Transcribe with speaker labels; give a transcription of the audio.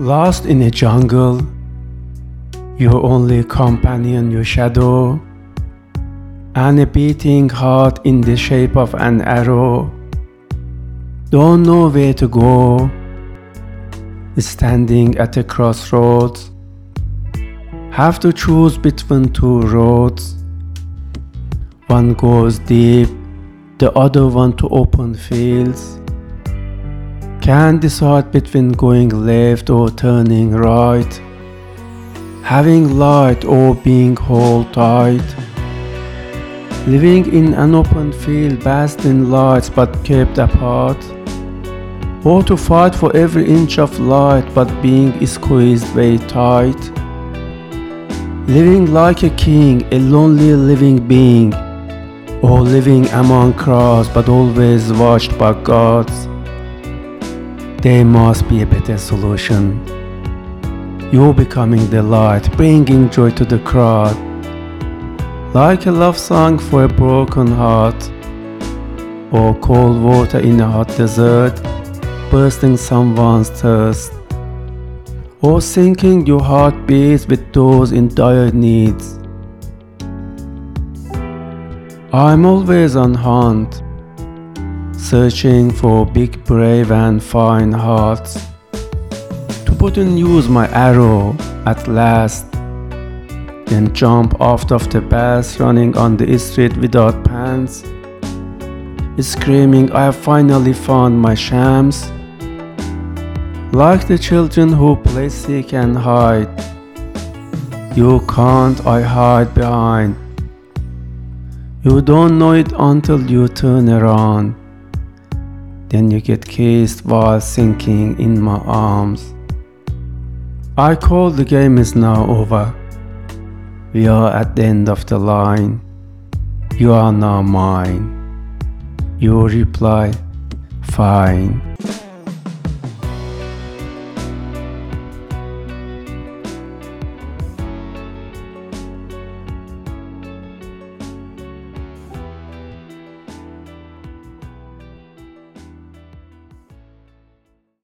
Speaker 1: Lost in a jungle, your only companion your shadow, and a beating heart in the shape of an arrow. Don't know where to go, standing at a crossroads. Have to choose between two roads. One goes deep, the other one to open fields. Can't decide between going left or turning right. Having light or being hold tight. Living in an open field, bathed in lights but kept apart. Or to fight for every inch of light but being squeezed very tight. Living like a king, a lonely living being. Or living among crowds but always watched by gods. There must be a better solution. You're becoming the light, bringing joy to the crowd. Like a love song for a broken heart, or cold water in a hot desert, bursting someone's thirst, or syncing your heartbeats with those in dire needs. I'm always on hunt searching for big, brave, and fine hearts. To put in use my arrow at last, then jump out of the bus, running on the street without pants, screaming, I have finally found my Shams. Like the children who play seek and hide, you can't, I hide behind. You don't know it until you turn around. Then you get kissed while sinking in my arms. I call the game is now over. We are at the end of the line. You are now mine. You reply, fine.